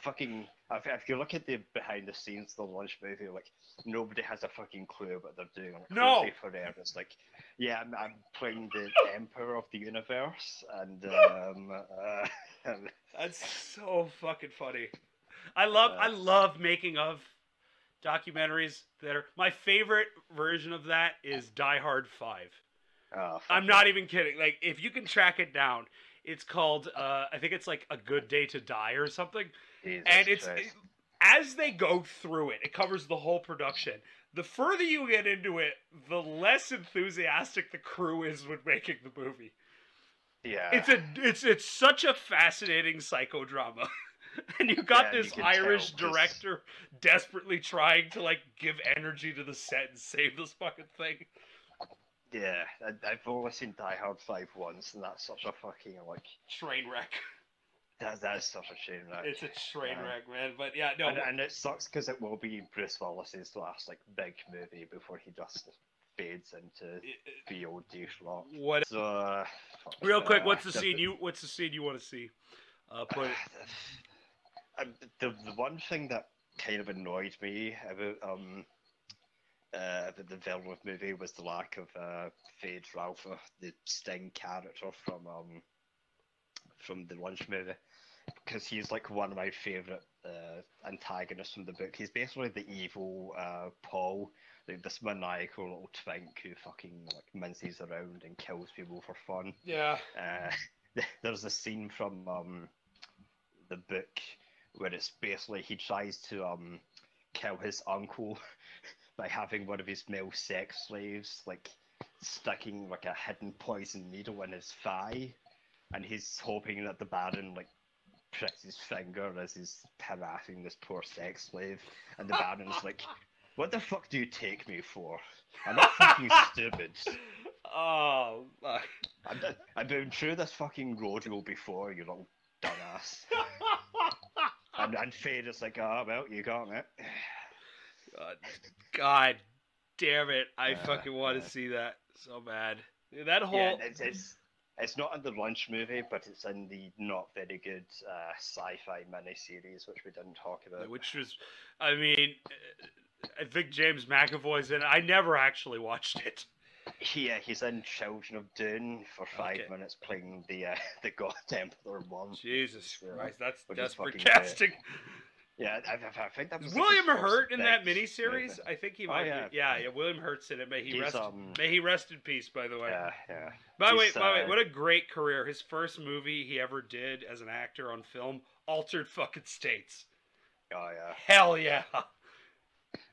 fucking. If, if you look at the behind the scenes of the Lynch movie, like nobody has a fucking clue what they're doing. Like, No. Jose Ferreira's like, yeah, I'm, I'm playing the Emperor of the universe, and um, uh, That's so fucking funny. I love I Uh, love making of documentaries that are my favorite version of that is Die Hard 5. Oh, I'm not even kidding. Like if you can track it down, it's called uh I think it's like A Good Day to Die or something. Jesus and it's Christ. as they go through it, it covers the whole production. The further you get into it, the less enthusiastic the crew is with making the movie. yeah, It's a it's it's such a fascinating psychodrama. and you got Yeah, this can Irish tell, director desperately trying to like give energy to the set and save this fucking thing. Yeah. I, I've only seen Die Hard Five once, and that's such a fucking like Train wreck. that. That is such a shame. That. It's a train Yeah. wreck, man. But yeah, no. and, and it sucks because it will be Bruce Willis's last like big movie before he just fades into it- it- the old douche rock. what So, uh, real quick, uh, what's the the- scene you what's the scene you want to see? Uh put it Um, the the one thing that kind of annoyed me about um uh the, the Villeneuve movie was the lack of uh Fade Ralph, the Sting character from um from the Lynch movie, because he's like one of my favorite uh antagonists from the book. He's basically the evil uh Paul. Like this maniacal little twink who fucking like minces around and kills people for fun. Yeah. Uh, there's a scene from um, the book where it's basically he tries to um, kill his uncle by having one of his male sex slaves like sticking like a hidden poison needle in his thigh, and he's hoping that the Baron like pricks his finger as he's harassing this poor sex slave, and the Baron's like, "What the fuck do you take me for? I'm not fucking stupid." Oh, fuck. I've, been- I've been through this fucking rodeo before, you little dumbass. and, and Feyd is like, oh, well, you got it. God, God damn it! I Uh, fucking want uh. to see that so bad. That whole Yeah, it's, it's, it's not in the Lynch movie, but it's in the not very good uh, sci-fi miniseries, which we didn't talk about. which was, I mean, uh, I think James McAvoy's in it. I never actually watched it. Yeah, he's in Children of Dune for five Okay. minutes playing the uh, the God Emperor one. Jesus Christ, that's desperate casting. Yeah, I, I, think that was William Hurt in that miniseries? movie. I think he Oh, might. yeah. Be. Yeah, yeah. William Hurt's in it. May he He's, rest. um, May he rest in peace. By the way. Yeah, yeah. By the way, by the way, uh, what a great career! His first movie he ever did as an actor on film, Altered Fucking States. Oh yeah. Hell yeah!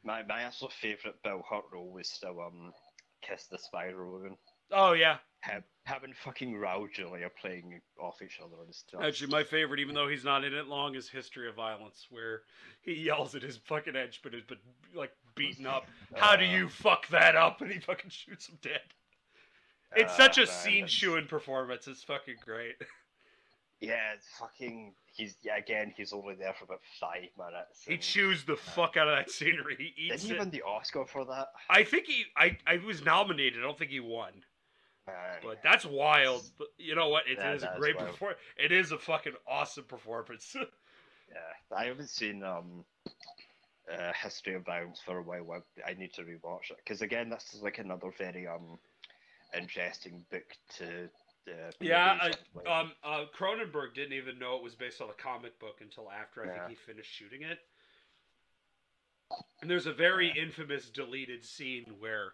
My my absolute favourite Bill Hurt role was still um Kiss the Spider Woman. Oh yeah, Him and fucking Raul Julia playing off each other is just Actually, my favorite, even though he's not in it long, is History of Violence, where he yells at his fucking henchman but has been like beaten up. How do you fuck that up? And he fucking shoots him dead. It's Uh, such a man, scene chewing performance. It's fucking great. Yeah, it's fucking. He's yeah. Again, he's only there for about five minutes. He chews the fuck out of that scenery. He eats. Didn't he win the Oscar for that? I think he. I. I was nominated. I don't think he won. But that's wild. But you know what? It Yeah, is a great performance. It is a fucking awesome performance. yeah, I haven't seen um, uh, History of Violence for a while. I, I need to rewatch it because again, that's like another very um, interesting book to. Uh, yeah. I, um. Uh, Cronenberg didn't even know it was based on a comic book until after I Yeah. think he finished shooting it. And there's a very infamous deleted scene where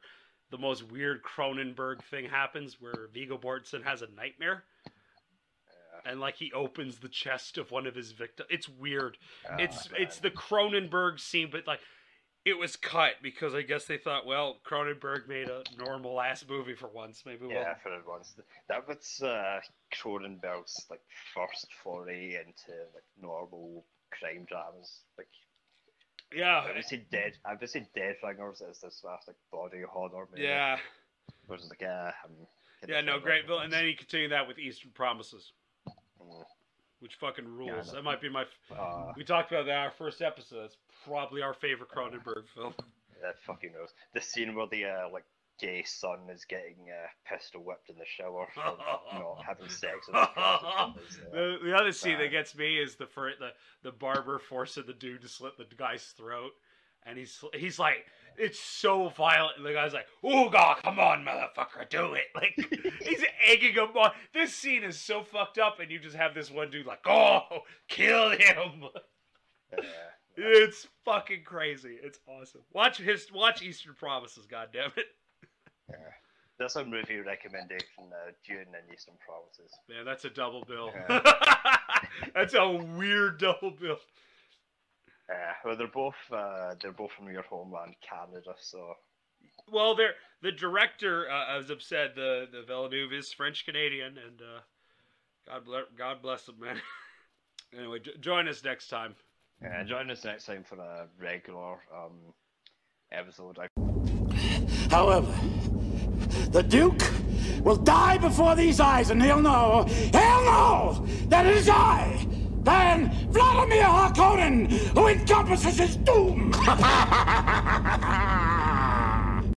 the most weird Cronenberg thing happens, where Viggo Mortensen has a nightmare. Yeah. and like he opens the chest of one of his victims. It's weird. Ah, it's man. it's the Cronenberg scene, but like it was cut because I guess they thought, well, Cronenberg made a normal ass movie for once. Maybe we'll. Yeah, for once. That was uh, Cronenberg's like first foray into like normal crime dramas. Like Yeah. would say Dead. I would say Dead Ringers is this last like body horror movie. Yeah. Like uh, Yeah. No, great. Bill. And then he continued that with Eastern Promises, Mm. which fucking rules. no. that might be my. Uh, We talked about that in our first episode. It's probably our favorite Cronenberg film. that fucking knows. The scene where the uh, like gay son is getting uh, pistol whipped in the shower for not having sex with his uh, the, the other scene that gets me is the the the barber forcing the dude to slit the guy's throat, and he's he's like, it's so violent, and the guy's like, "Oh God, come on, motherfucker, do it!" Like he's egging him on. This scene is so fucked up, and you just have this one dude like, "Oh, kill him!" uh, It's fucking crazy. It's awesome. Watch his watch Eastern Promises. God damn it, yeah. That's a movie recommendation. Uh, Dune and Eastern Promises. man, that's a double bill. Yeah. that's a weird double bill. Uh, well, they're both uh, they're both from your homeland, Canada. So Well, they're, the director, uh, as I've said, the the Villeneuve is French Canadian, and uh, God bless God bless him, man. anyway, j- join us next time. uh, join us next time for a regular um, episode. I- However, the Duke will die before these eyes, and he'll know, he'll know that it is I, Van Vladimir Harkonnen, who encompasses his doom.